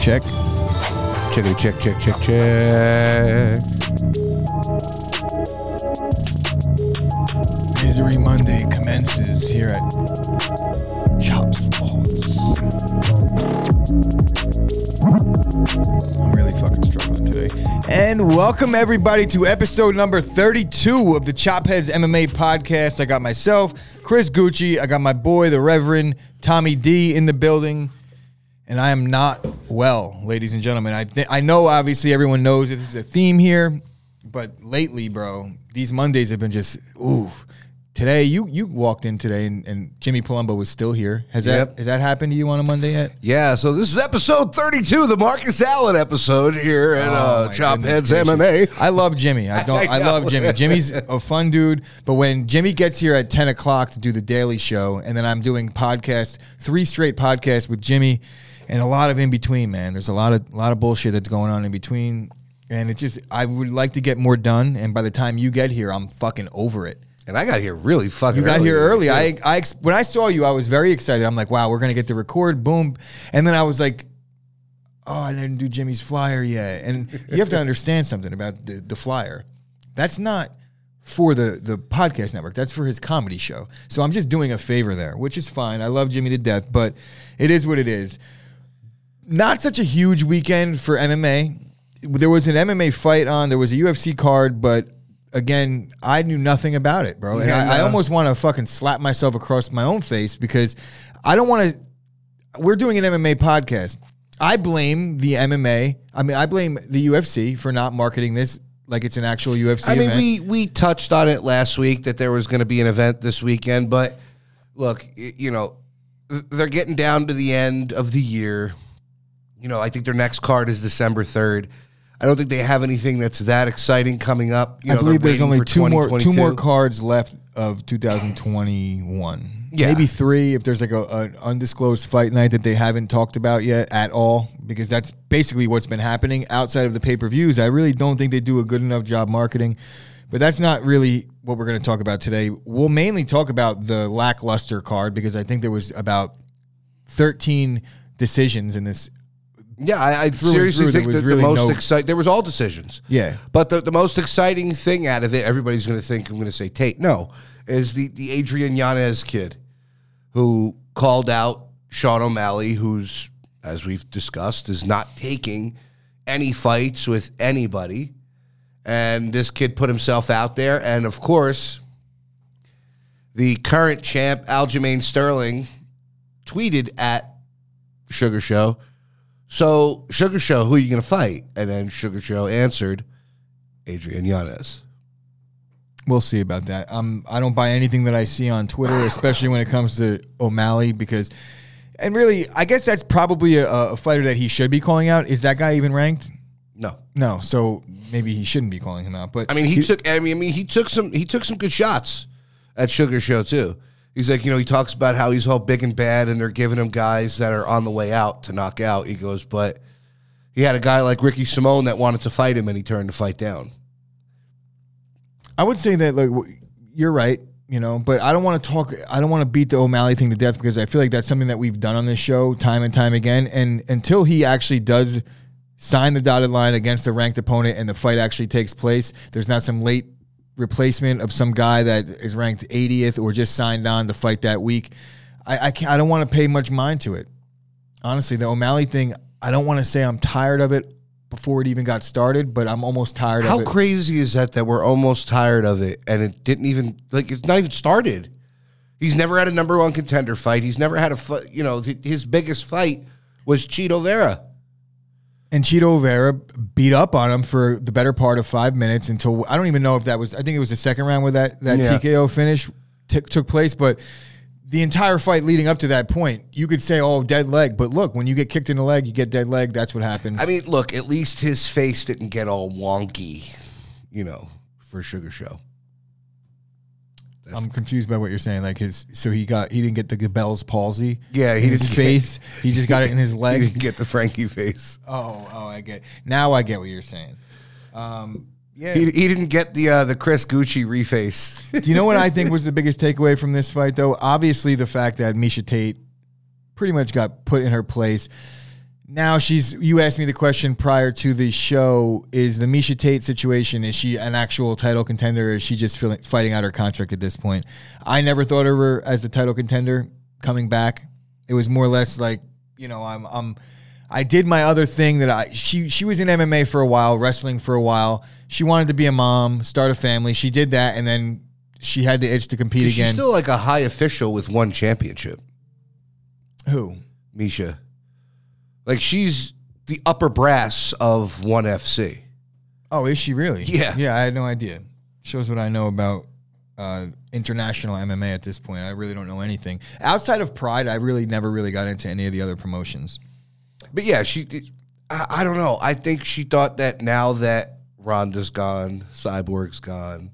check. Checkity check, check, check, check. Misery Monday commences here at Chop Sports. I'm really fucking struggling today. And welcome everybody to episode number 32 of the Chop Heads MMA podcast. I got myself, Chris Gucci. I got my boy, the Reverend Tommy D, in the building. And I am not well, ladies and gentlemen. I th- I know obviously everyone knows that this is a theme here, but lately, bro, these Mondays have been just oof. Today, you you walked in today, and, and Jimmy Palumbo was still here. Has Yep. that has that happened to you on a Monday yet? Yeah, so this is episode 32, the Marcus Allen episode here at Oh, uh, my Chop goodness Heads gracious. MMA. I love Jimmy. I don't. I I, know. love Jimmy. Jimmy's a fun dude. But when Jimmy gets here at ten o'clock to do the Daily Show, and then I'm doing podcast, three straight podcasts with Jimmy, and a lot of in between. Man, there's a lot of a lot of bullshit that's going on in between, and it just I would like to get more done. And by the time you get here, I'm fucking over it. And I got here really fucking You got early here early. today, I, I when I saw you, I was very excited. I'm like, wow, we're gonna get to record. Boom, and then I was like, oh, I didn't do Jimmy's flyer yet. And you have to understand something about the, the flyer. That's not for the the podcast network. That's for his comedy show. So I'm just doing a favor there, which is fine. I love Jimmy to death, but it is what it is. Not such a huge weekend for MMA. There was an MMA fight on. There was a UFC card, but again, I knew nothing about it, bro. And Yeah, I, I almost want to fucking slap myself across my own face because I don't want to. We're doing an MMA podcast. I blame the MMA. I mean, I blame the UFC for not marketing this like it's an actual UFC I mean, event. we we touched on it last week that there was going to be an event this weekend, but look, you know, they're getting down to the end of the year. You know, I think their next card is December third. I don't think they have anything that's that exciting coming up. You I know, believe there's only two more two more cards left of 2021. Yeah. Maybe three if there's like a, an undisclosed fight night that they haven't talked about yet at all, because that's basically what's been happening outside of the pay per views. I really don't think they do a good enough job marketing, but that's not really what we're going to talk about today. We'll mainly talk about the lackluster card because I think there was about 13 decisions in this. Yeah, I, I seriously through, think that really the most no- exciting. There was all decisions. Yeah. But the, the most exciting thing out of it, everybody's going to think I'm going to say Tate. No, is the the Adrian Yanez kid who called out Sean O'Malley, who's as we've discussed is not taking any fights with anybody, and this kid put himself out there, and of course, the current champ Aljamain Sterling tweeted at Sugar Show. So Sugar Show, who are you going to fight? And then Sugar Show answered, Adrian Yanez. We'll see about that. Um, I don't buy anything that I see on Twitter, especially when it comes to O'Malley, because, and really, I guess that's probably a, a fighter that he should be calling out. Is that guy even ranked? No, No, so maybe he shouldn't be calling him out. But I mean he, took. I mean, I mean he took some. He took some good shots at Sugar Show too. He's like, you know, he talks about how he's all big and bad, and they're giving him guys that are on the way out to knock out. He goes, but he had a guy like Ricky Simon that wanted to fight him, and he turned the fight down. I would say that like you're right, you know, but I don't want to talk. I don't want to beat the O'Malley thing to death because I feel like that's something that we've done on this show time and time again. And until he actually does sign the dotted line against a ranked opponent and the fight actually takes place, there's not some late replacement of some guy that is ranked 80th or just signed on to fight that week. I I, can't, I don't want to pay much mind to it. Honestly, the O'Malley thing, I don't want to say I'm tired of it before it even got started, but I'm almost tired How of it. How crazy is that? That we're almost tired of it, and it didn't even like it's not even started. He's never had a number one contender fight. He's never had a. You know, his biggest fight was Chito Vera. And Chito Vera beat up on him for the better part of five minutes until I don't even know if that was. I think it was the second round where that that Yeah. TKO finish t- took place. But the entire fight leading up to that point, you could say, "Oh, dead leg." But look, when you get kicked in the leg, you get dead leg. That's what happens. I mean, look, at least his face didn't get all wonky, you know, for Sugar Show. I'm confused by what you're saying. Like his, so he got he didn't get the Bell's palsy. Yeah, he in his didn't get- face. he just got it in his He leg. didn't get the Frankie face. Oh, oh, I get. Now I get what you're saying. Um, yeah. He, he didn't get the uh, the Chris Gucci reface. Do you know what I think was the biggest takeaway from this fight, though? Obviously, the fact that Miesha Tate pretty much got put in her place. Now she's. You asked me the question prior to the show: Is the Miesha Tate situation? Is she an actual title contender? Or is she just feeling, fighting out her contract at this point? I never thought of her as the title contender coming back. It was more or less like you know I'm I'm. I did my other thing that I she she was in MMA for a while, wrestling for a while. She wanted to be a mom, start a family. She did that, and then she had the itch to compete She's again. still like a high official with one championship, Who? Miesha. Like she's the upper brass of one FC. Oh, is she really? Yeah. Yeah, I had no idea. Shows what I know about uh, international MMA at this point. I really don't know anything. Outside of Pride, I really never really got into any of the other promotions. But yeah, she. I, I don't know. I think she thought that now that Ronda's gone, Cyborg's gone,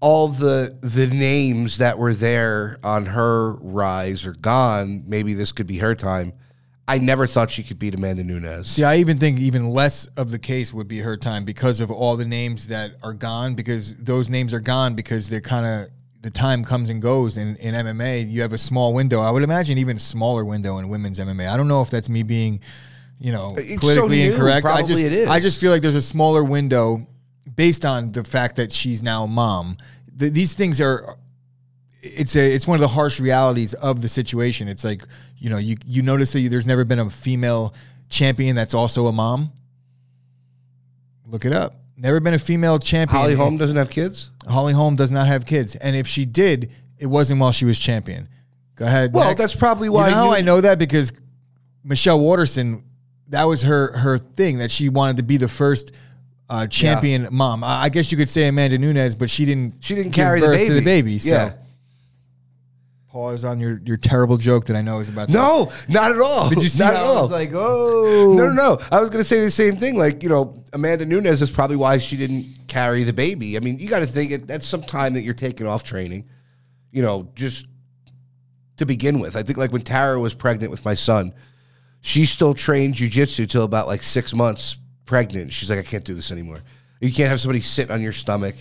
all the the names that were there on her rise are gone. Maybe this could be her time. I never thought she could beat Amanda Nunes. See, I even think even less of the case would be her time because of all the names that are gone. Because those names are gone because they're kind of the time comes and goes. In in MMA, you have a small window. I would imagine even smaller window in women's MMA. I don't know if that's me being, you know, It's so politically new, incorrect. I probably just it is. I just feel like there's a smaller window based on the fact that she's now a mom. Th these things are it's a it's one of the harsh realities of the situation. It's like you know you you notice that there's never been a female champion that's also a mom. Look it up. Never been a female champion. Holly Holm doesn't have kids. Holly Holm does not have kids, and if she did, it wasn't while she was champion. Go ahead. Well, next. that's probably why You know you- I know that because Michelle Waterson, that was her her thing that she wanted to be the first uh, champion mom. I, I guess you could say Amanda Nunes, but she didn't. She didn't carry the baby. the baby. So. Yeah. Pause on your, your terrible joke that I know is about. to- No, not at all. Did you see Not at I was like, oh No, no, no. I was going to say the same thing. Like, you know, Amanda Nunes is probably why she didn't carry the baby. I mean, you got to think it, that's some time that you're taking off training, you know, just to begin with. I think, like, when Tara was pregnant with my son, she still trained jujitsu till about like six months pregnant. She's like, I can't do this anymore. You can't have somebody sit on your stomach.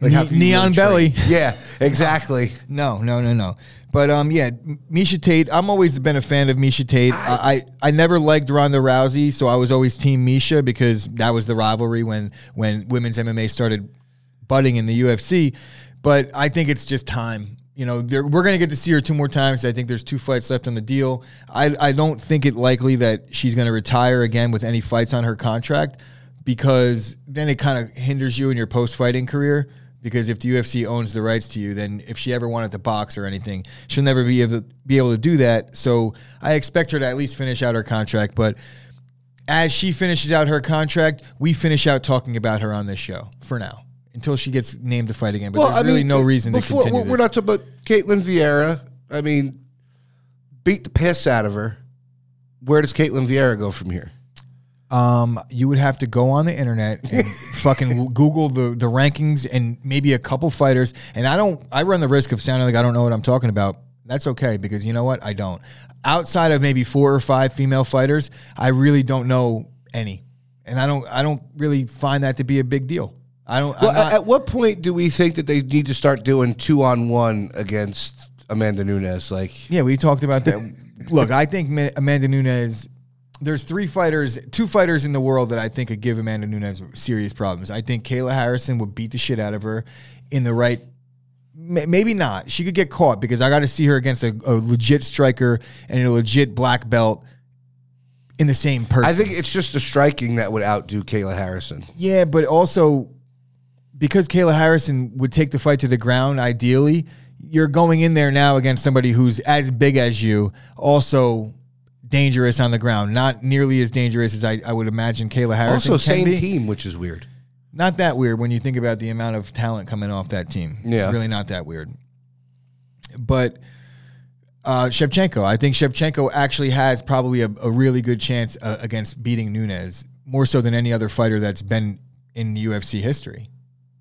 Like, Ne- neon really belly. train? Yeah, exactly. No, no, no, no. But um, yeah, Miesha Tate. I'm always been a fan of Miesha Tate. I, I I never liked Ronda Rousey, so I was always Team Miesha because that was the rivalry when when women's MMA started budding in the UFC. But I think it's just time. You know, we're going to get to see her two more times. I think there's two fights left on the deal. I I don't think it likely that she's going to retire again with any fights on her contract because then it kind of hinders you in your post fighting career. Because if the UFC owns the rights to you, then if she ever wanted to box or anything, she'll never be able be able to do that. So I expect her to at least finish out her contract. But as she finishes out her contract, we finish out talking about her on this show for now until she gets named to fight again. But there's really no reason before, to continue. We're, we're this. not talking about Ketlen Vieira. I mean, beat the piss out of her. Where does Ketlen Vieira go from here? Um, you would have to go on the internet and fucking Google the the rankings and maybe a couple fighters. And I don't. I run the risk of sounding like I don't know what I'm talking about. That's okay because you know what? I don't. Outside of maybe four or five female fighters, I really don't know any, and I don't. I don't really find that to be a big deal. I don't. Well, not- at what point do we think that they need to start doing two on one against Amanda Nunes? Like, Yeah, we talked about that. Look, I think Ma- Amanda Nunes. There's three fighters, two fighters in the world that I think could give Amanda Nunes serious problems. I think Kayla Harrison would beat the shit out of her in the right. Maybe not. She could get caught because I got to see her against a, a legit striker and a legit black belt in the same person. I think it's just the striking that would outdo Kayla Harrison. Yeah, but also because Kayla Harrison would take the fight to the ground, ideally, you're going in there now against somebody who's as big as you, also dangerous on the ground. Not nearly as dangerous as I, I would imagine Kayla Harrison. Also, same be. team, which is weird. Not that weird when you think about the amount of talent coming off that team. Yeah. It's really not that weird. But uh, Shevchenko, I think Shevchenko actually has probably a, a really good chance uh, against beating Nunes, more so than any other fighter that's been in UFC history.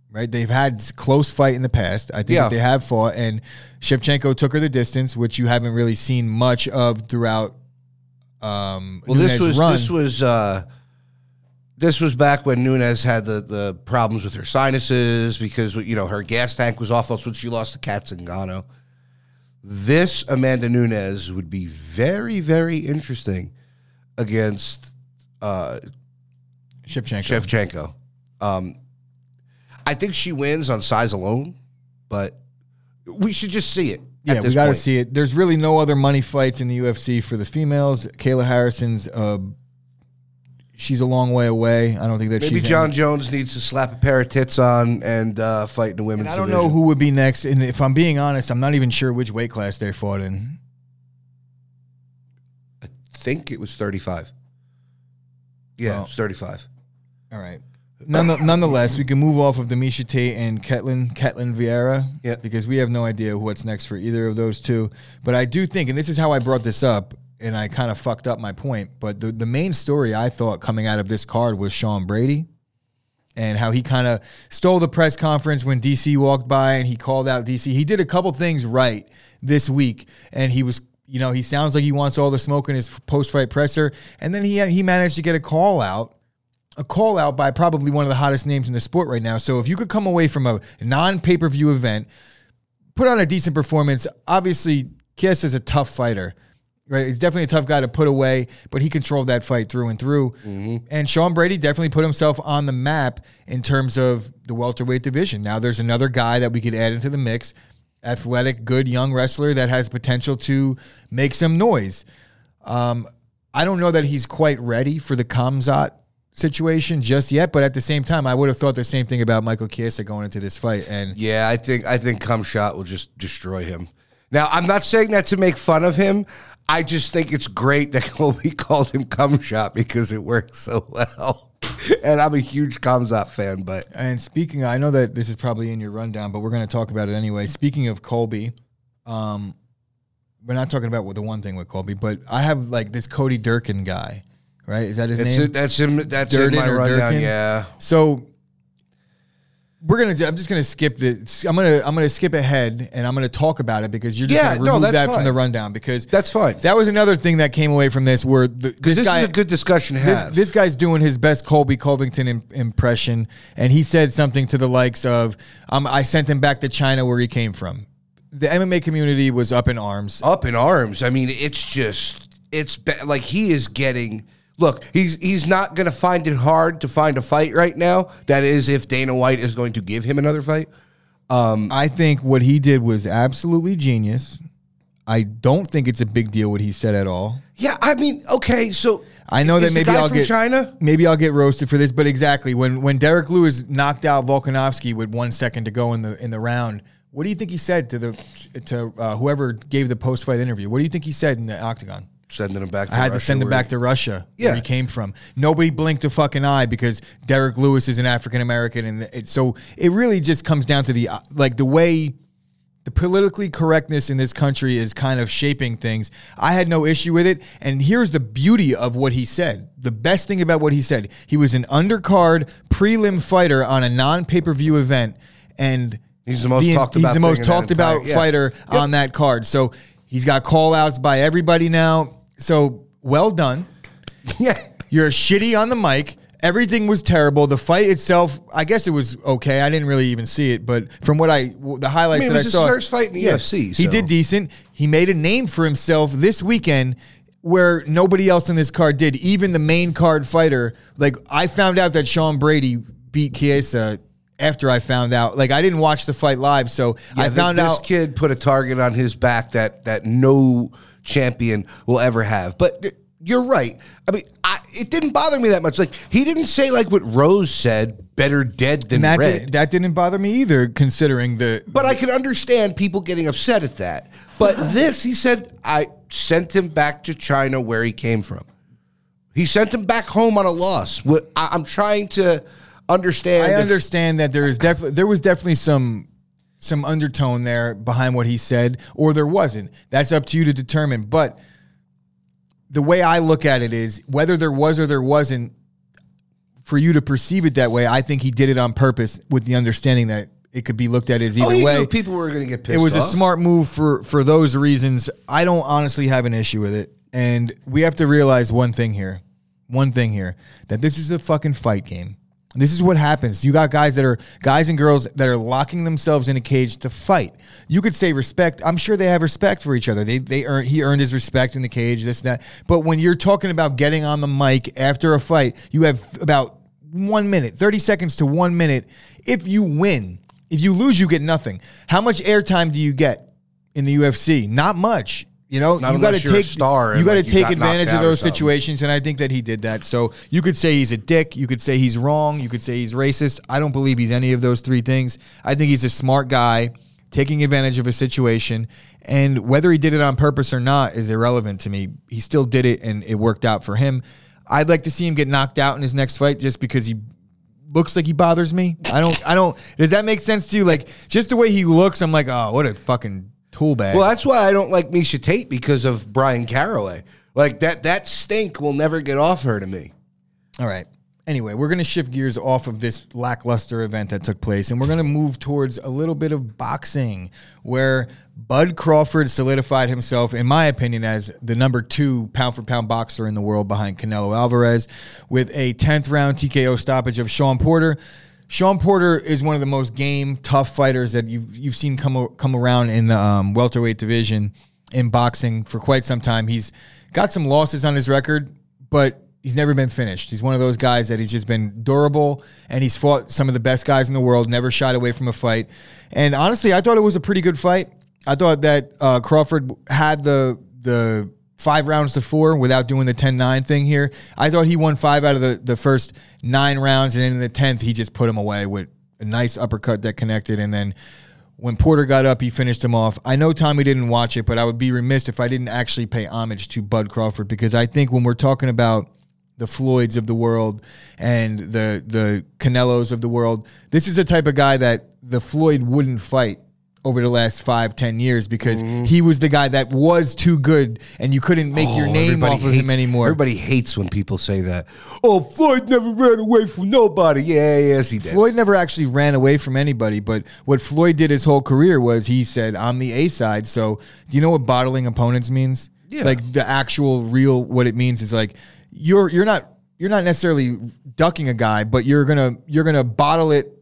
Right? They've had close fight in the past. I think Yeah. they have fought, and Shevchenko took her the distance, which you haven't really seen much of throughout. Um, Well, this was run. this was uh, this was back when Nunes had the, the problems with her sinuses because you know her gas tank was off. That's when she lost to Cat Zingano. This Amanda Nunes would be very very interesting. against uh, Shevchenko. Shevchenko. Um, I think she wins on size alone, but we should just see it. Yeah, we got to see it. There's really no other money fights in the UFC for the females. Kayla Harrison's, uh, she's a long way away. I don't think that Maybe. Jon Jones needs to slap a pair of tits on and uh, fight in the women's. And I don't division. know who would be next. And if I'm being honest, I'm not even sure which weight class they fought in. I think it was thirty-five. Yeah, Oh. it's thirty-five. All right. None, nonetheless, we can move off of Demisha Tate and Ketlen Ketlen Vieira Yeah. because we have no idea what's next for either of those two. But I do think, and this is how I brought this up, and I kind of fucked up my point. But the, the main story I thought coming out of this card was Sean Brady and how he kind of stole the press conference when DC walked by and he called out DC. He did a couple things right this week, and he was. You know, he sounds like he wants all the smoke in his post-fight presser, and then he he managed to get a call out a call out by probably one of the hottest names in the sport right now. So if you could come away from a non pay per view event, put on a decent performance, obviously Kiss is a tough fighter. Right, he's definitely a tough guy to put away, but he controlled that fight through and through. And Sean Brady definitely put himself on the map in terms of the welterweight division. Now there's another guy that we could add into the mix, athletic, good young wrestler that has potential to make some noise. Um, I don't know that he's quite ready for the Khamzat situation just yet, but at the same time, I would have thought the same thing about Michael Chiesa going into this fight. And Yeah, I think I think cum shot will just destroy him. Now, I'm not saying that to make fun of him. I just think it's great that Colby called him cum shot because it works so well. And I'm a huge Khamzat fan, but and speaking, I know that this is probably in your rundown, but we're going to talk about it anyway. Speaking of Colby, um, we're not talking about the one thing with Colby, but I have like this Cody Durkin guy, right? Is that his it's name? that's him. That's in Durden my or rundown. Durkin? Yeah, So we're gonna. do- I'm just gonna skip this. I'm gonna. I'm gonna skip ahead, and I'm gonna talk about it because you're just Yeah, gonna no, remove that's that from the rundown because that's fine. that was another thing that came away from this. Where the, this, this guy, is a good discussion to this, have. this guy's doing his best Colby Covington im- impression, and he said something to the likes of, um, "I sent him back to China where he came from." The MMA community was up in arms. up in arms. I mean, it's just it's be- like he is getting. Look, he's he's not going to find it hard to find a fight right now. That is, if Dana White is going to give him another fight. I think what he did was absolutely genius. I don't think it's a big deal what he said at all. Yeah, I mean, okay, so I know that maybe I'll from get China. Maybe I'll get roasted for this, but exactly when when Derrick Lewis knocked out Volkanovski with one second to go in the in the round, what do you think he said to the to uh, whoever gave the post fight interview? What do you think he said in the octagon? Sending him back. To I had to send him where- back to Russia, Yeah. where he came from. Nobody blinked a fucking eye because Derrick Lewis is an African American, and it, so it really just comes down to the uh, like the way the politically correctness in this country is kind of shaping things. I had no issue with it, and here's the beauty of what he said. The best thing about what he said, he was an undercard prelim fighter on a non pay per view event, and He's the most talked he's about the thing most in that talked about entire- yeah. fighter on that card. So he's got call outs by everybody now. So well done. Yeah, You're shitty on the mic. Everything was terrible. The fight itself, I guess it was okay. I didn't really even see it, but from what I the highlights I mean, it that I was his saw, first fight in the UFC, he so- did decent. He made a name for himself this weekend, where nobody else in this card did. Even the main card fighter, like I found out that Sean Brady beat Chiesa after I found out. Like I didn't watch the fight live, so yeah. I th- found this out. kid put a target on his back that that no champion will ever have. But you're right. I mean, I, it didn't bother me that much. Like he didn't say like what Rose said, "Better dead than that, red." did, that didn't bother me either, considering the But I can understand people getting upset at that. But this, he said, I sent him back to China where he came from. He sent him back home on a loss. I'm trying to understand. I if- understand that there is definitely there was definitely some some undertone there behind what he said, or there wasn't. That's up to you to determine. But the way I look at it is whether there was or there wasn't, for you to perceive it that way, I think he did it on purpose with the understanding that it could be looked at as oh, either oh, way. people were going to get pissed It was a smart move for for those reasons. I don't honestly have an issue with it, and we have to realize one thing here, one thing here, that this is a fucking fight game. This is what happens. You got guys that are guys and girls that are locking themselves in a cage to fight. You could say respect. I'm sure they have respect for each other. They they earn he earned his respect in the cage, this that. But when you're talking about getting on the mic after a fight, you have about one minute, 30 seconds to one minute. If you win, if you lose, you get nothing. How much airtime do you get in the UFC? Not much. You know, Not you got to unless you're a take star you got to like, take got advantage of those situations, and I think that he did that. So you could say he's a dick. You could say he's wrong. You could say he's racist. I don't believe he's any of those three things. I think he's a smart guy taking advantage of a situation, and whether he did it on purpose or not is irrelevant to me. He still did it, and it worked out for him. I'd like to see him get knocked out in his next fight, just because he looks like he bothers me. I don't. I don't. Does that make sense to you? Like just the way he looks, I'm like, oh, what a fucking tool bag. Well, that's why I don't like Miesha Tate because of Bryan Caraway. Like that that stink will never get off her to me. All right. Anyway, we're going to shift gears off of this lackluster event that took place, and we're going to move towards a little bit of boxing, where Bud Crawford solidified himself, in my opinion, as the number two pound for pound boxer in the world behind Canelo Alvarez, with a 10th round TKO stoppage of Sean Porter. Sean Porter is one of the most game, tough fighters that you've you've seen come come around in the um, welterweight division in boxing for quite some time. He's got some losses on his record, but he's never been finished. He's one of those guys that he's just been durable, and he's fought some of the best guys in the world. Never shied away from a fight. And honestly, I thought it was a pretty good fight. I thought that uh, Crawford had the the five rounds to four without doing the 10-9 thing here. I thought he won five out of the, the first nine rounds, and then in the tenth, he just put him away with a nice uppercut that connected, and then when Porter got up, he finished him off. I know Tommy didn't watch it, but I would be remiss if I didn't actually pay homage to Bud Crawford because I think when we're talking about the Floyds of the world and the the Canelos of the world, this is the type of guy that the Floyd wouldn't fight over the last five, ten years because mm-hmm. he was the guy that was too good and you couldn't make your Oh, name everybody off of hates- him anymore. Everybody hates when people say that. Oh, Floyd never ran away from nobody. Yeah, yes, he did. Floyd never actually ran away from anybody, but what Floyd did his whole career was he said, I'm the A side. So, do you know what bottling opponents means? Yeah. Like the actual real what it means is like you're you're not you're not necessarily ducking a guy, but you're gonna you're gonna bottle it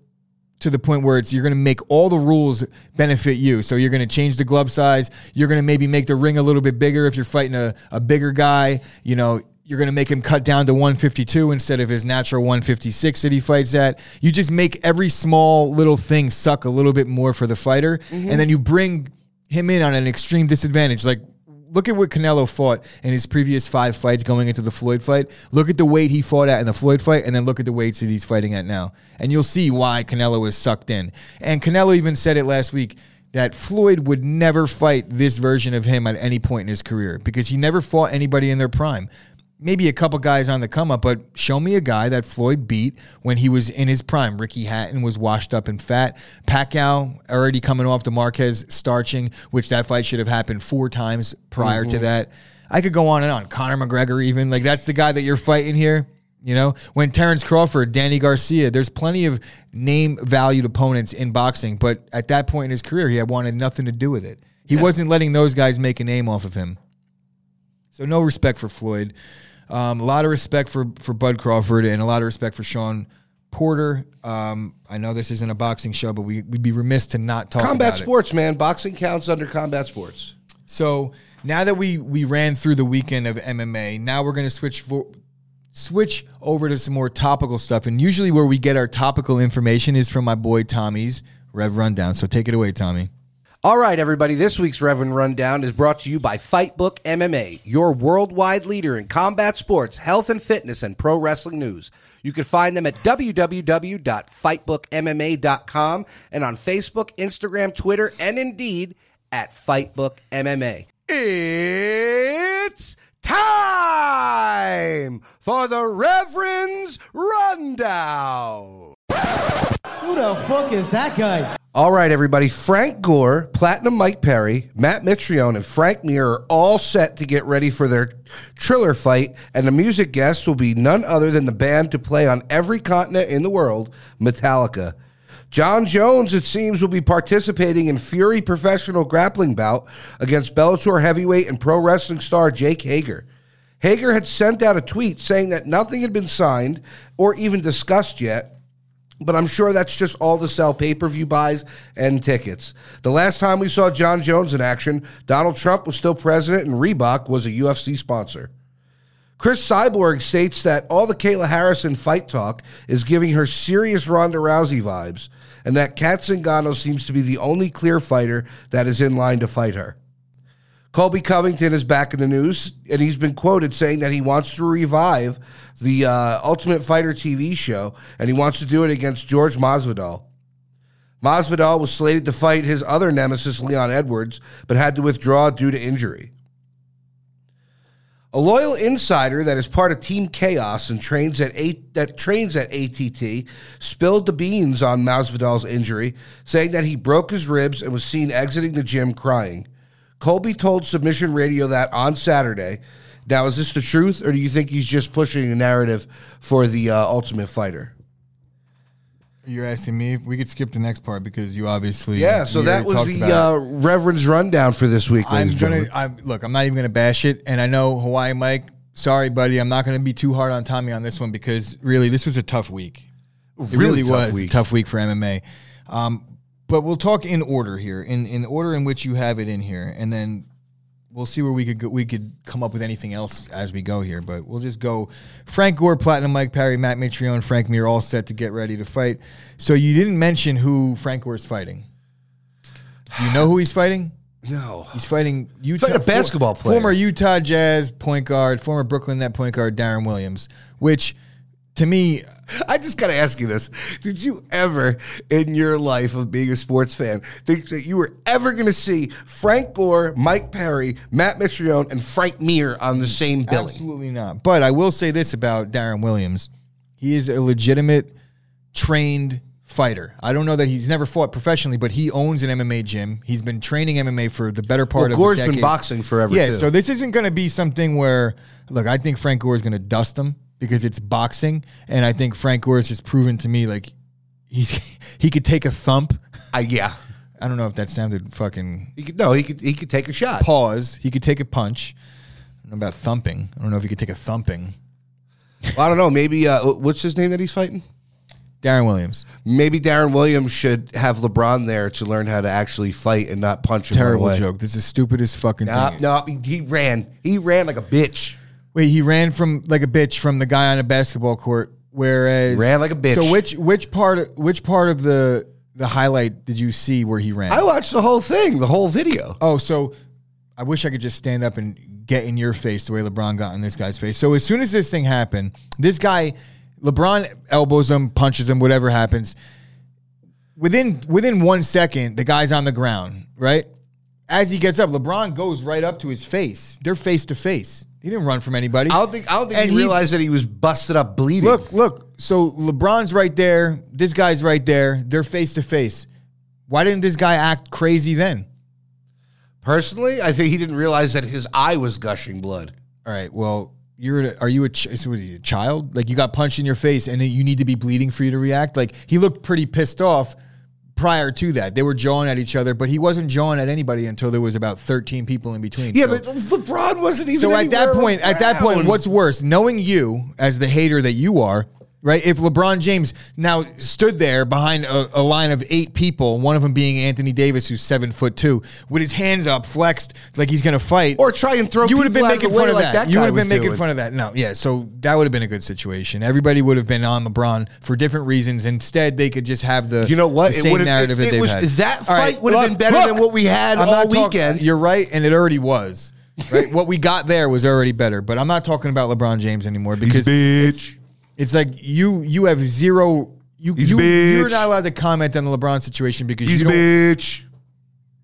to the point where it's you're going to make all the rules benefit you. So you're going to change the glove size. You're going to maybe make the ring a little bit bigger if you're fighting a, a bigger guy. You know, you're going to make him cut down to 152 instead of his natural 156 that he fights at. You just make every small little thing suck a little bit more for the fighter. Mm-hmm. And then you bring him in on an extreme disadvantage. Like, look at what Canelo fought in his previous five fights going into the Floyd fight. Look at the weight he fought at in the Floyd fight, and then look at the weights that he's fighting at now. And you'll see why Canelo is sucked in. And Canelo even said it last week that Floyd would never fight this version of him at any point in his career because he never fought anybody in their prime. Maybe a couple guys on the come up, but show me a guy that Floyd beat when he was in his prime. Ricky Hatton was washed up and fat. Pacquiao already coming off the Marquez starching, which that fight should have happened four times prior to mm-hmm. that. I could go on and on. Conor McGregor, even like that's the guy that you're fighting here. You know, when Terrence Crawford, Danny Garcia, there's plenty of name valued opponents in boxing, but at that point in his career, he had wanted nothing to do with it. He wasn't letting those guys make a name off of him. So no respect for Floyd. Um, a lot of respect for for Bud Crawford and a lot of respect for Sean Porter. Um, I know this isn't a boxing show, but we, we'd be remiss to not talk combat about it. sports, man. Boxing counts under combat sports. So now that we we ran through the weekend of MMA, now we're going to switch for, switch over to some more topical stuff. And usually, where we get our topical information is from my boy Tommy's Rev Rundown. So take it away, Tommy. All right, everybody. This week's Reverend Rundown is brought to you by Fightbook MMA, your worldwide leader in combat sports, health and fitness, and pro wrestling news. You can find them at www.fightbookmma.com and on Facebook, Instagram, Twitter, and indeed at Fightbook MMA. It's time for the Reverend's Rundown. Who the fuck is that guy? All right, everybody. Frank Gore, Platinum Mike Perry, Matt Mitrione, and Frank Mir are all set to get ready for their Triller fight, and the music guest will be none other than the band to play on every continent in the world, Metallica. Jon Jones, it seems, will be participating in Fury professional grappling bout against Bellator heavyweight and pro wrestling star Jake Hager. Hager had sent out a tweet saying that nothing had been signed or even discussed yet, But I'm sure that's just all to sell pay per view buys and tickets. The last time we saw Jon Jones in action, Donald Trump was still president and Reebok was a UFC sponsor. Cris Cyborg states that all the Kayla Harrison fight talk is giving her serious Ronda Rousey vibes, and that Cat Zingano seems to be the only clear fighter that is in line to fight her. Colby Covington is back in the news, and he's been quoted saying that he wants to revive the uh, Ultimate Fighter TV show, and he wants to do it against George Masvidal. Masvidal was slated to fight his other nemesis, Leon Edwards, but had to withdraw due to injury. A loyal insider that is part of Team Chaos and trains at A- that trains at ATT spilled the beans on Masvidal's injury, saying that he broke his ribs and was seen exiting the gym crying. Colby told Submission Radio that on Saturday. Now, is this the truth, or do you think he's just pushing a narrative for the uh, Ultimate Fighter? You're asking me. We could skip the next part because you obviously Yeah, so that was the uh, Reverend's rundown for this week, I'm gonna. I'm look. I'm not even gonna bash it, and I know Hawaii Mike. Sorry, buddy. I'm not gonna be too hard on Tommy on this one because really, this was a tough week. It Really really, tough was week. a tough week for MMA. Um, but we'll talk in order here, in in the order in which you have it in here, and then we'll see where we could go, we could come up with anything else as we go here. But we'll just go. Frank Gore, Platinum Mike Perry, Matt Mitrione, Frank Mir, all set to get ready to fight. So you didn't mention who Frank Gore's fighting. You know who he's fighting? No. He's fighting Utah. Fighting a basketball player. Former Utah Jazz point guard, former Brooklyn Net point guard Deron Williams, which to me, I just got to ask you this. Did you ever, in your life of being a sports fan, think that you were ever going to see Frank Gore, Mike Perry, Matt Mitrione, and Frank Mir on the same billing? absolutely not. But I will say this about Deron Williams. He is a legitimate trained fighter. I don't know that he's never fought professionally, but he owns an MMA gym. He's been training MMA for the better part Well, of Gore's a been boxing forever, Yeah, too. so this isn't going to be something where look, I think Frank Gore is going to dust him because it's boxing and I think Frank Gore has just proven to me like he's he could take a thump. Uh, yeah. I don't know if that sounded fucking He could, no, he could, he could take a shot. pause. He could take a punch. I don't know about thumping. I don't know if he could take a thumping. Well, I don't know. Maybe, uh, what's his name that he's fighting? Deron Williams. Maybe Deron Williams should have LeBron there to learn how to actually fight and not punch him Terrible away. joke. This is stupid as fucking No, thing. no, he- he ran. He ran like a bitch. Wait, he ran from like a bitch from the guy on a basketball court. Whereas Ran like a bitch. So which which part which part of the the highlight did you see where he ran? I watched the whole thing, the whole video. Oh, so I wish I could just stand up and get in your face the way LeBron got in this guy's face. So as soon as this thing happened, this guy, LeBron elbows him, punches him, whatever happens. Within within one second, the guy's on the ground, right? As he gets up, LeBron goes right up to his face. They're face to face. He didn't run from anybody. I don't think I don't think And he he's- realized that he was busted up bleeding. Look, look. So LeBron's right there. This guy's right there. They're face to face. Why didn't this guy act crazy then? personally, I think he didn't realize that his eye was gushing blood. All right. Well, you're a, are you a, ch- so was he a child? Like you got punched in your face and then you need to be bleeding for you to react? Like he looked pretty pissed off prior to that. They were jawing at each other, but he wasn't jawing at anybody until there was about 13 people in between. Yeah, So- but LeBron wasn't even. so at that point, at that point, what's worse, knowing you as the hater that you are, right? If LeBron James now stood there behind a, a line of eight people, one of them being Anthony Davis, who's seven foot two, with his hands up, flexed like he's going to fight, or try and throw you would have been making fun of like that. that you would have been making doing. fun of that. No, yeah. So that would have been a good situation. Everybody would have been on LeBron for different reasons. Instead, they could just have the You know what? the same narrative it- that it they've was- had. that fight would've been better than what we had I'm all weekend. You're right, and it already was. Right, what we got there was already better. But I'm not talking about LeBron James anymore because bitch. It's like you you have zero. You He's you you're not allowed to comment on the LeBron situation because He's you don't bitch.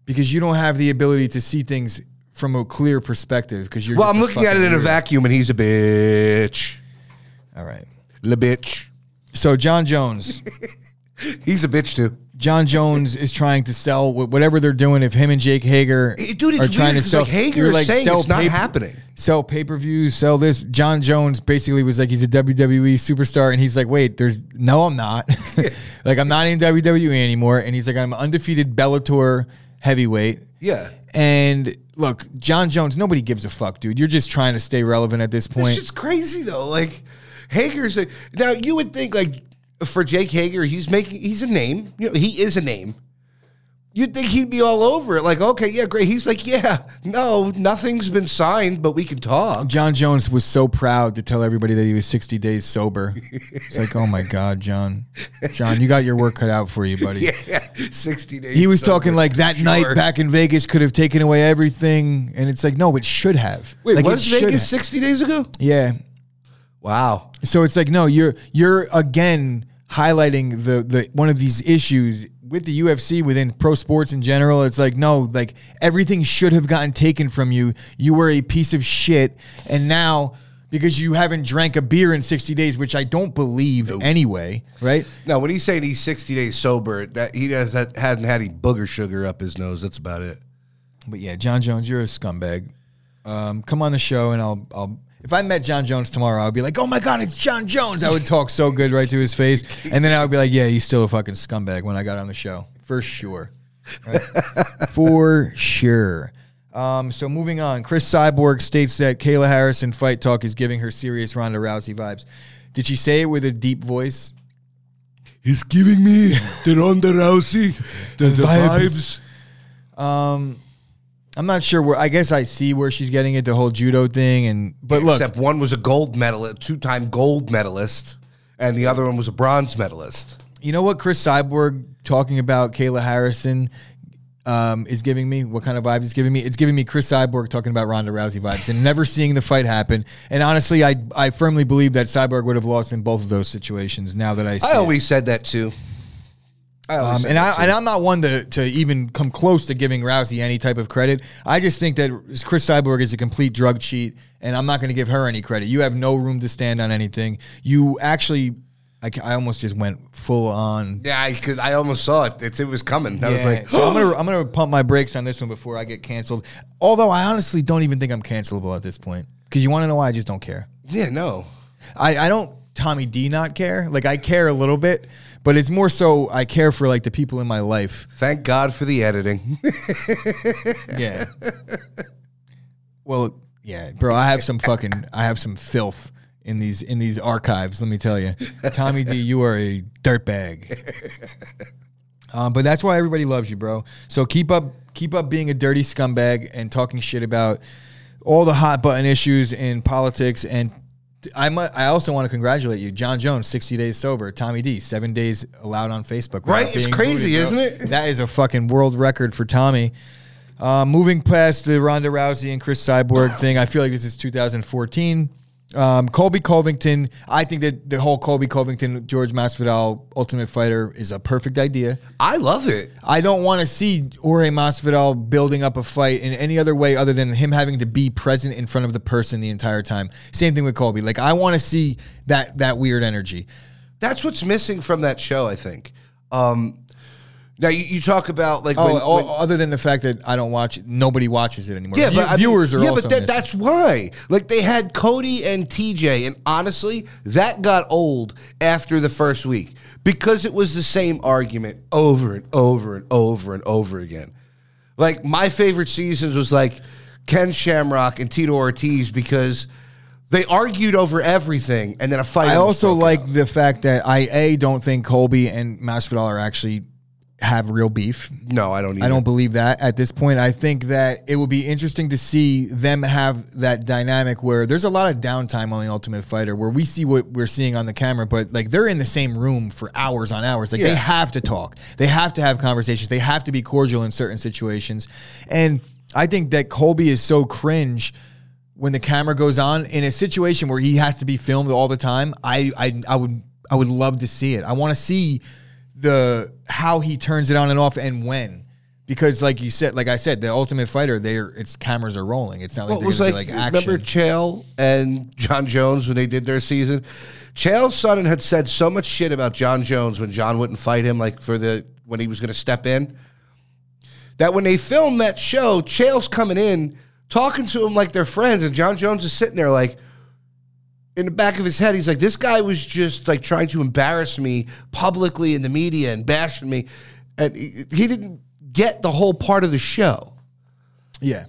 because you don't have the ability to see things from a clear perspective. Because you're Well, I'm looking at it in a vacuum, and he's a bitch. All right. Le bitch. So Jon Jones, He's a bitch too. Jon Jones is trying to sell whatever they're doing. If him and Jake Hager dude, it's are trying weird to sell, like, Hager is saying it's not pay- happening. Sell pay per views, sell this. Jon Jones basically was like he's a WWE superstar, and he's like, wait, there's no, I'm not. like I'm not in WWE anymore, and he's like I'm undefeated Bellator heavyweight. Yeah. And look, Jon Jones, nobody gives a fuck, dude. You're just trying to stay relevant at this point. It's just crazy though. Like Hager's a, now you would think like for Jake Hager, he's making he's a name. You know, he is a name. You'd think he'd be all over it, like, okay, yeah, great. He's like, yeah, no, nothing's been signed, but we can talk. Jon Jones was so proud to tell everybody that he was 60 days sober. It's like, oh my God, Jon. Jon, you got your work cut out for you, buddy. Yeah, sixty days. He was sober. talking like that Sure. night back in Vegas could have taken away everything. And it's like, no, it should have. Wait, like, was Vegas have. sixty days ago? Yeah. Wow. So it's like, no, you're you're again highlighting the the one of these issues with the UFC within pro sports in general. It's like, no, like everything should have gotten taken from you. You were a piece of shit, and now because you haven't drank a beer in 60 days, which I don't believe anyway, right? No, when he's saying he's sixty days sober, that he does that hasn't had any booger sugar up his nose. That's about it. But yeah, Jon Jones, you're a scumbag. Um, come on the show, and I'll I'll. If I met Jon Jones tomorrow, I'd be like, "Oh my God, it's Jon Jones!" I would talk so good right to his face, and then I would be like, "Yeah, he's still a fucking scumbag." When I got on the show, for sure, Right? for sure. Um, so moving on, Cris Cyborg states that Kayla Harrison fight talk is giving her serious Ronda Rousey vibes. Did she say it with a deep voice? He's giving me the Ronda Rousey, the, the vibes. Um, I'm not sure where. I guess I see where she's getting it, the whole judo thing, and but look, Except one was a gold medalist, two-time gold medalist, and the other one was a bronze medalist. you know what Cris Cyborg talking about Kayla Harrison um, is giving me? What kind of vibes it's giving me? It's giving me Cris Cyborg talking about Ronda Rousey vibes and never seeing the fight happen. And honestly, I I firmly believe that Cyborg would have lost in both of those situations. Now that I see I it. always said that too. Um, and I and I'm not one to to even come close to giving Rousey any type of credit. I just think that Cris Cyborg is a complete drug cheat, and I'm not going to give her any credit. You have no room to stand on anything. You actually, I, I almost just went full on. yeah, I, could, I almost saw it. It's, it was coming. I was Yeah, like, so I'm gonna I'm gonna pump my brakes on this one before I get canceled. Although I honestly don't even think I'm cancelable at this point because you want to know why I just don't care. yeah, no. I, I don't Tommy D not care. Like I care a little bit, but it's more so I care for like the people in my life. Thank God for the editing. Yeah. well, yeah, bro. I have some fucking. I have some filth in these in these archives. Let me tell you, Tommy D, you are a dirtbag. Um, but that's why everybody loves you, bro. So keep up, keep up being a dirty scumbag and talking shit about all the hot button issues in politics. And I I also want to congratulate you, Jon Jones, sixty days sober. Tommy D, seven days allowed on Facebook. Right? It's crazy, booted, isn't it? That is a fucking world record for Tommy. Uh, moving past the Ronda Rousey and Cris Cyborg thing, I feel like this is 2014. Um, Colby Covington, I think that the whole Colby Covington George Masvidal Ultimate Fighter is a perfect idea. I love it. I don't want to see Jorge Masvidal building up a fight in any other way other than him having to be present in front of the person the entire time. Same thing with Colby. Like I want to see that that weird energy. That's what's missing from that show, I think. Um, now, you, you talk about like Oh, when, oh, when- other than the fact that I don't watch it, nobody watches it anymore. Yeah, View- but I mean, viewers are yeah, also but that, missing. that's why. Like they had Cody and TJ, and honestly, that got old after the first week because it was the same argument over and over and over and over again. Like my favorite seasons was like Ken Shamrock and Tito Ortiz because they argued over everything, and then a fight. I also broke like out. the fact that I a don't think Colby and Masvidal are actually have real beef. No, I don't. Either. I don't believe that at this point. I think that it will be interesting to see them have that dynamic where there's a lot of downtime on the Ultimate Fighter where we see what we're seeing on the camera, but like they're in the same room for hours on hours. Like they have to talk, they have to have conversations, they have to be cordial in certain situations. And I think that Colby is so cringe when the camera goes on in a situation where he has to be filmed all the time. I I, I would I would love to see it. I want to see the how he turns it on and off and when. Because like you said, like I said, the Ultimate Fighter, there its cameras are rolling. It's not like Well, was like, like action. remember Chael and Jon Jones when they did their season. Chael Sonnen had said so much shit about Jon Jones when Jon wouldn't fight him, like for the when he was going to step in. That when they filmed that show, Chael's coming in talking to him like they're friends, and Jon Jones is sitting there like. In the back of his head, he's like, "This guy was just like trying to embarrass me publicly in the media and bashing me," and he, he didn't get the whole part of the show. yeah.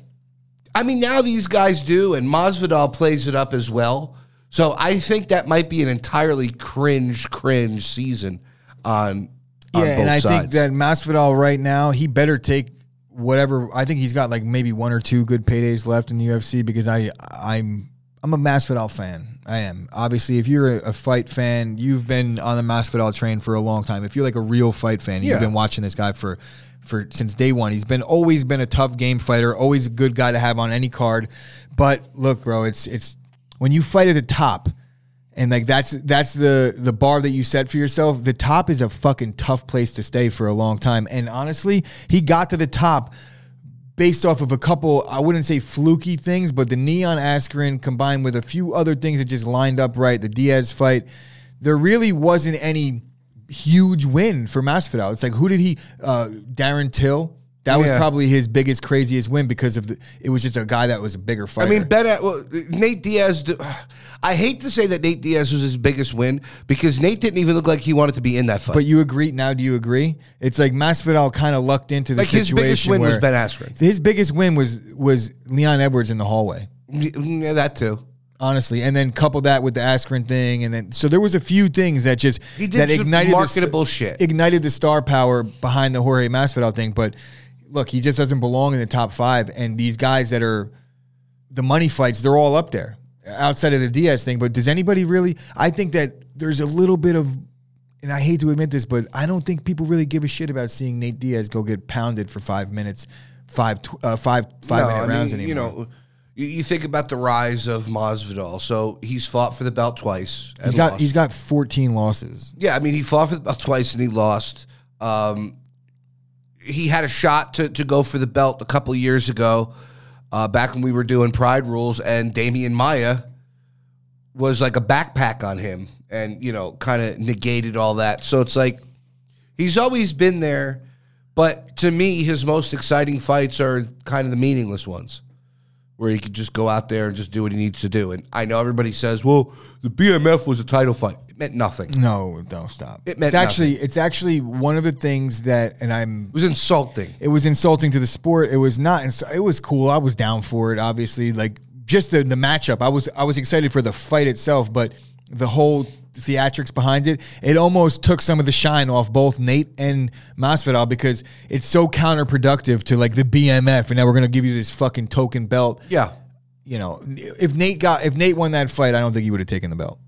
I mean, now these guys do, and Masvidal plays it up as well. So I think that might be an entirely cringe, cringe season on. on Yeah, and I think that Masvidal right now he better take whatever. I think he's got like maybe one or two good paydays left in the UFC because I I'm I'm a Masvidal fan. I am obviously if you're a, a fight fan, you've been on the Masvidal train for a long time. If you're like a real fight fan, you've been watching this guy for for since day one. He's been always been a tough game fighter, always a good guy to have on any card. But look, bro, it's it's when you fight at the top and like that's that's the the bar that you set for yourself the top is a fucking tough place to stay for a long time and honestly he got to the top based off of a couple i wouldn't say fluky things but the neon askren combined with a few other things that just lined up right the diaz fight there really wasn't any huge win for Masvidal. It's like who did he uh Darren Till that was probably his biggest, craziest win because of the. It was just a guy that was a bigger fighter. I mean, Ben, well, Nate Diaz. I hate to say that Nate Diaz was his biggest win because Nate didn't even look like he wanted to be in that fight. But you agree now? Do you agree? It's like Masvidal kind of lucked into the like his biggest win was Ben Askren. His biggest win was was Leon Edwards in the hallway, Yeah, that too. honestly, and then couple that with the Askren thing, and then so there was a few things that just that ignited the- marketable shit. ignited the star power behind the Jorge Masvidal thing. But look, he just doesn't belong in the top five, and these guys that are the money fights, they're all up there outside of the Diaz thing. But does anybody really? I think that there's a little bit of, and I hate to admit this, but I don't think people really give a shit about seeing Nate Diaz go get pounded for five minutes, five tw- uh, five five minute rounds anymore. You know, you, you think about the rise of Masvidal. So he's fought for the belt twice. he's got lost. he's got 14 losses. Yeah, I mean, he fought for the belt twice and he lost. Um, he had a shot to, to go for the belt a couple years ago, uh, back when we were doing Pride Rules, and Demian Maia was like a backpack on him and, you know, kind of negated all that. So it's like he's always been there, but to me, his most exciting fights are kind of the meaningless ones. Where he could just go out there and just do what he needs to do. And I know everybody says, well, the BMF was a title fight. Meant nothing. No, don't stop. It meant it's actually it's actually one of the things that, and I'm It was insulting. it was insulting to the sport. It was not. It was cool. I was down for it. Obviously, like just the the matchup. I was I was excited for the fight itself, but the whole theatrics behind it, it almost took some of the shine off both Nate and Masvidal because it's so counterproductive to like the BMF, and now we're gonna give you this fucking token belt. Yeah. You know, if Nate got if Nate won that fight, I don't think he would have taken the belt.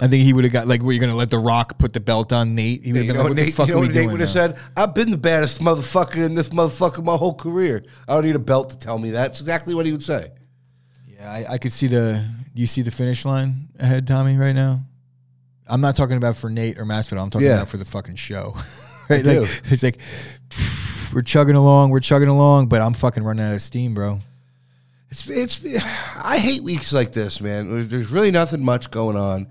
I think he would have got like, were you going to let The Rock put the belt on Nate? He would have know, been like, what the Nate, fuck you know what Nate would have said? I've been the baddest motherfucker in this motherfucker my whole career. I don't need a belt to tell me that. It's exactly what he would say. Yeah, I, I could see the. You see the finish line ahead, Tommy, right now. I'm not talking about for Nate or Masvidal. I'm talking Yeah. about for the fucking show. right? do. Like, it's like we're chugging along, we're chugging along, but I'm fucking running out of steam, bro. It's it's. I hate weeks like this, man. There's really nothing much going on.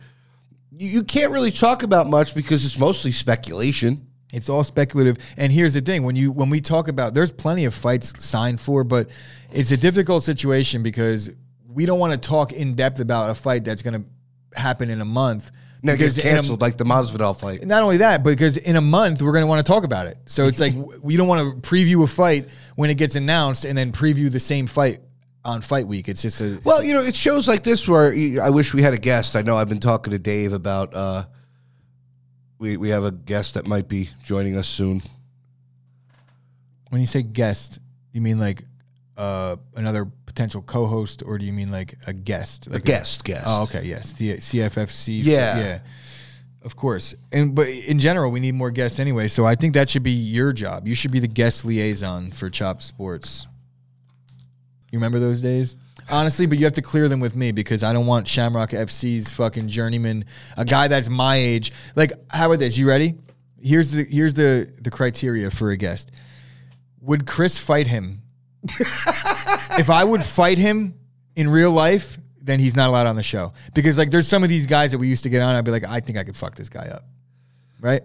You, you can't really talk about much because it's mostly speculation. It's all speculative. And here's the thing: when you when we talk about, there's plenty of fights signed for, but it's a difficult situation because we don't want to talk in depth about a fight that's going to happen in a month. And it gets in a- canceled, like the Masvidal fight. not only that, but because in a month we're going to want to talk about it. So it's like we don't want to preview a fight when it gets announced and then preview the same fight on fight week. It's just a Well, you know, it's shows like this where I wish we had a guest. I know I've been talking to Dave about. uh We we have a guest that might be joining us soon. when you say guest, you mean like uh, another potential co-host, or do you mean like a guest? A Like guest, guest. Oh, okay, yes, the CFFC. Yeah. yeah, of course. And but in general, we need more guests anyway. So I think that should be your job. You should be the guest liaison for Chop Sports. You remember those days? Honestly, but you have to clear them with me because I don't want Shamrock FC's fucking journeyman, a guy that's my age. Like, how about this? You ready? Here's the here's the the criteria for a guest. Would Chris fight him? if I would fight him in real life, then he's not allowed on the show. Because like there's some of these guys that we used to get on, I'd be like, I think I could fuck this guy up. Right?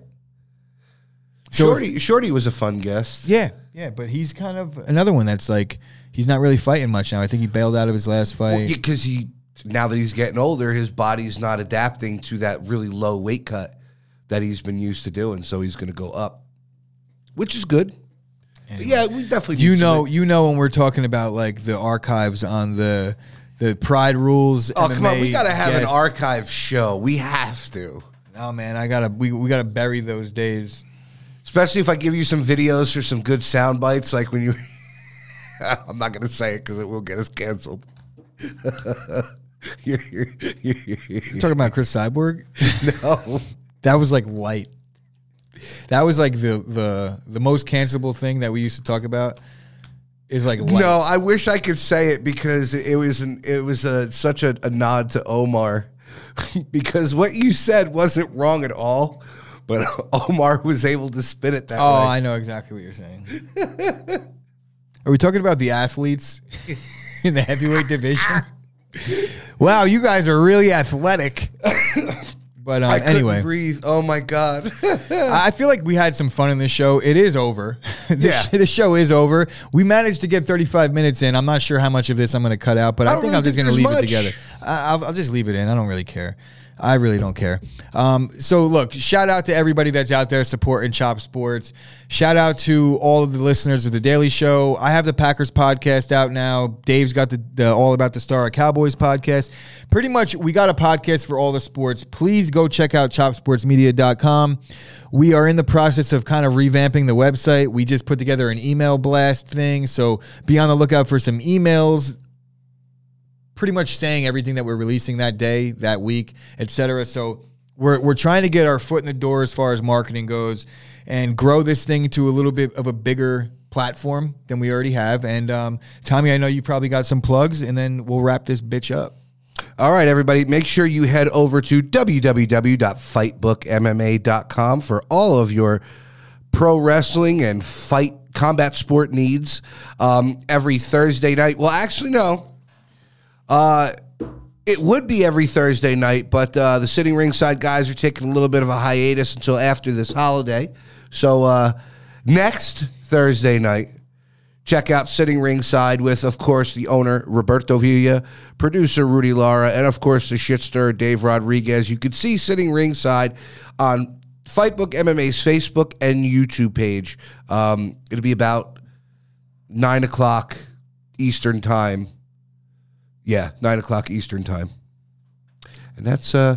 So if- Shorty, Shorty was a fun guest. yeah, yeah, but he's kind of another one that's like he's not really fighting much now. I think he bailed out of his last fight. because he now that he's getting older, his body's not adapting to that really low weight cut that he's been used to doing. So he's going to go up, which is good. But yeah, we definitely. you know, you know when we're talking about like the archives on the the Pride Rules. Oh come on, we gotta have an archive show. We have to, Oh man, I gotta we, we gotta bury those days. especially if I give you some videos or some good sound bites, like when you. I'm not gonna say it because it will get us canceled. You're- you're- you're- You talking about Cris Cyborg? no. That was like light. That was like the the the most cancelable thing that we used to talk about. Is like light. No, I wish I could say it because it was an, it was a, such a, a nod to Omar because what you said wasn't wrong at all, but Omar was able to spin it that Oh, way. I know exactly what you're saying. Are we talking about the athletes in the heavyweight division? wow, you guys are really athletic. But um, I couldn't anyway, breathe. Oh my god. I feel like we had some fun in this show. It is over. the, Yeah. the show is over. We managed to get 35 minutes in. I'm not sure how much of this I'm going to cut out, but I, I think really I'm just going to leave there's it together. I- I'll, I'll just leave it in. I don't really care. I really don't care. Um, so look, shout out to everybody that's out there supporting Chop Sports. Shout out to all of the listeners of the Daily Show. I have the Packers podcast out now. Dave's got the, the All About the Star Cowboys podcast. Pretty much, we got a podcast for all the sports. Please go check out chopsportsmedia.com. We are in the process of kind of revamping the website. We just put together an email blast thing. So be on the lookout for some emails pretty much saying everything that we're releasing that day, that week, etc. So we're we're trying to get our foot in the door as far as marketing goes and grow this thing to a little bit of a bigger platform than we already have. And um, Tommy, I know you probably got some plugs, and then we'll wrap this bitch up. All right, everybody, make sure you head over to www.fightbookmma.com for all of your pro wrestling and fight combat sport needs um, every Thursday night. Well, actually, no. Uh, it would be every Thursday night, but uh, the sitting ringside guys are taking a little bit of a hiatus until after this holiday. So uh, next Thursday night, check out Sitting Ringside with, of course, the owner, Roberto Villa, producer, Rudy Lara, and, of course, the shitster, Dave Rodriguez. You can see Sitting Ringside on Fightbook MMA's Facebook and YouTube page. Um, it'll be about 9 o'clock Eastern Time. Yeah, 9 o'clock Eastern Time. And that's uh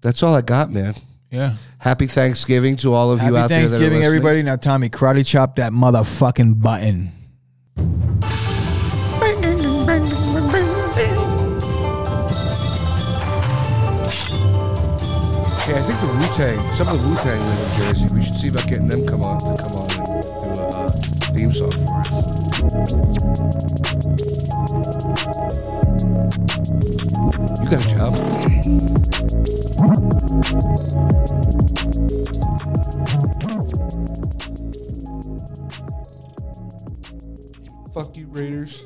that's all I got, man. Yeah. Happy Thanksgiving to all of you Happy out there. that Thanksgiving, everybody. Now, Tommy, karate chop that motherfucking button. Hey, I think the Wu Tang, some of the Wu Tang live in Jersey. We should see about getting them come on to come on and do a uh, theme song for us. Fuck you, Raiders.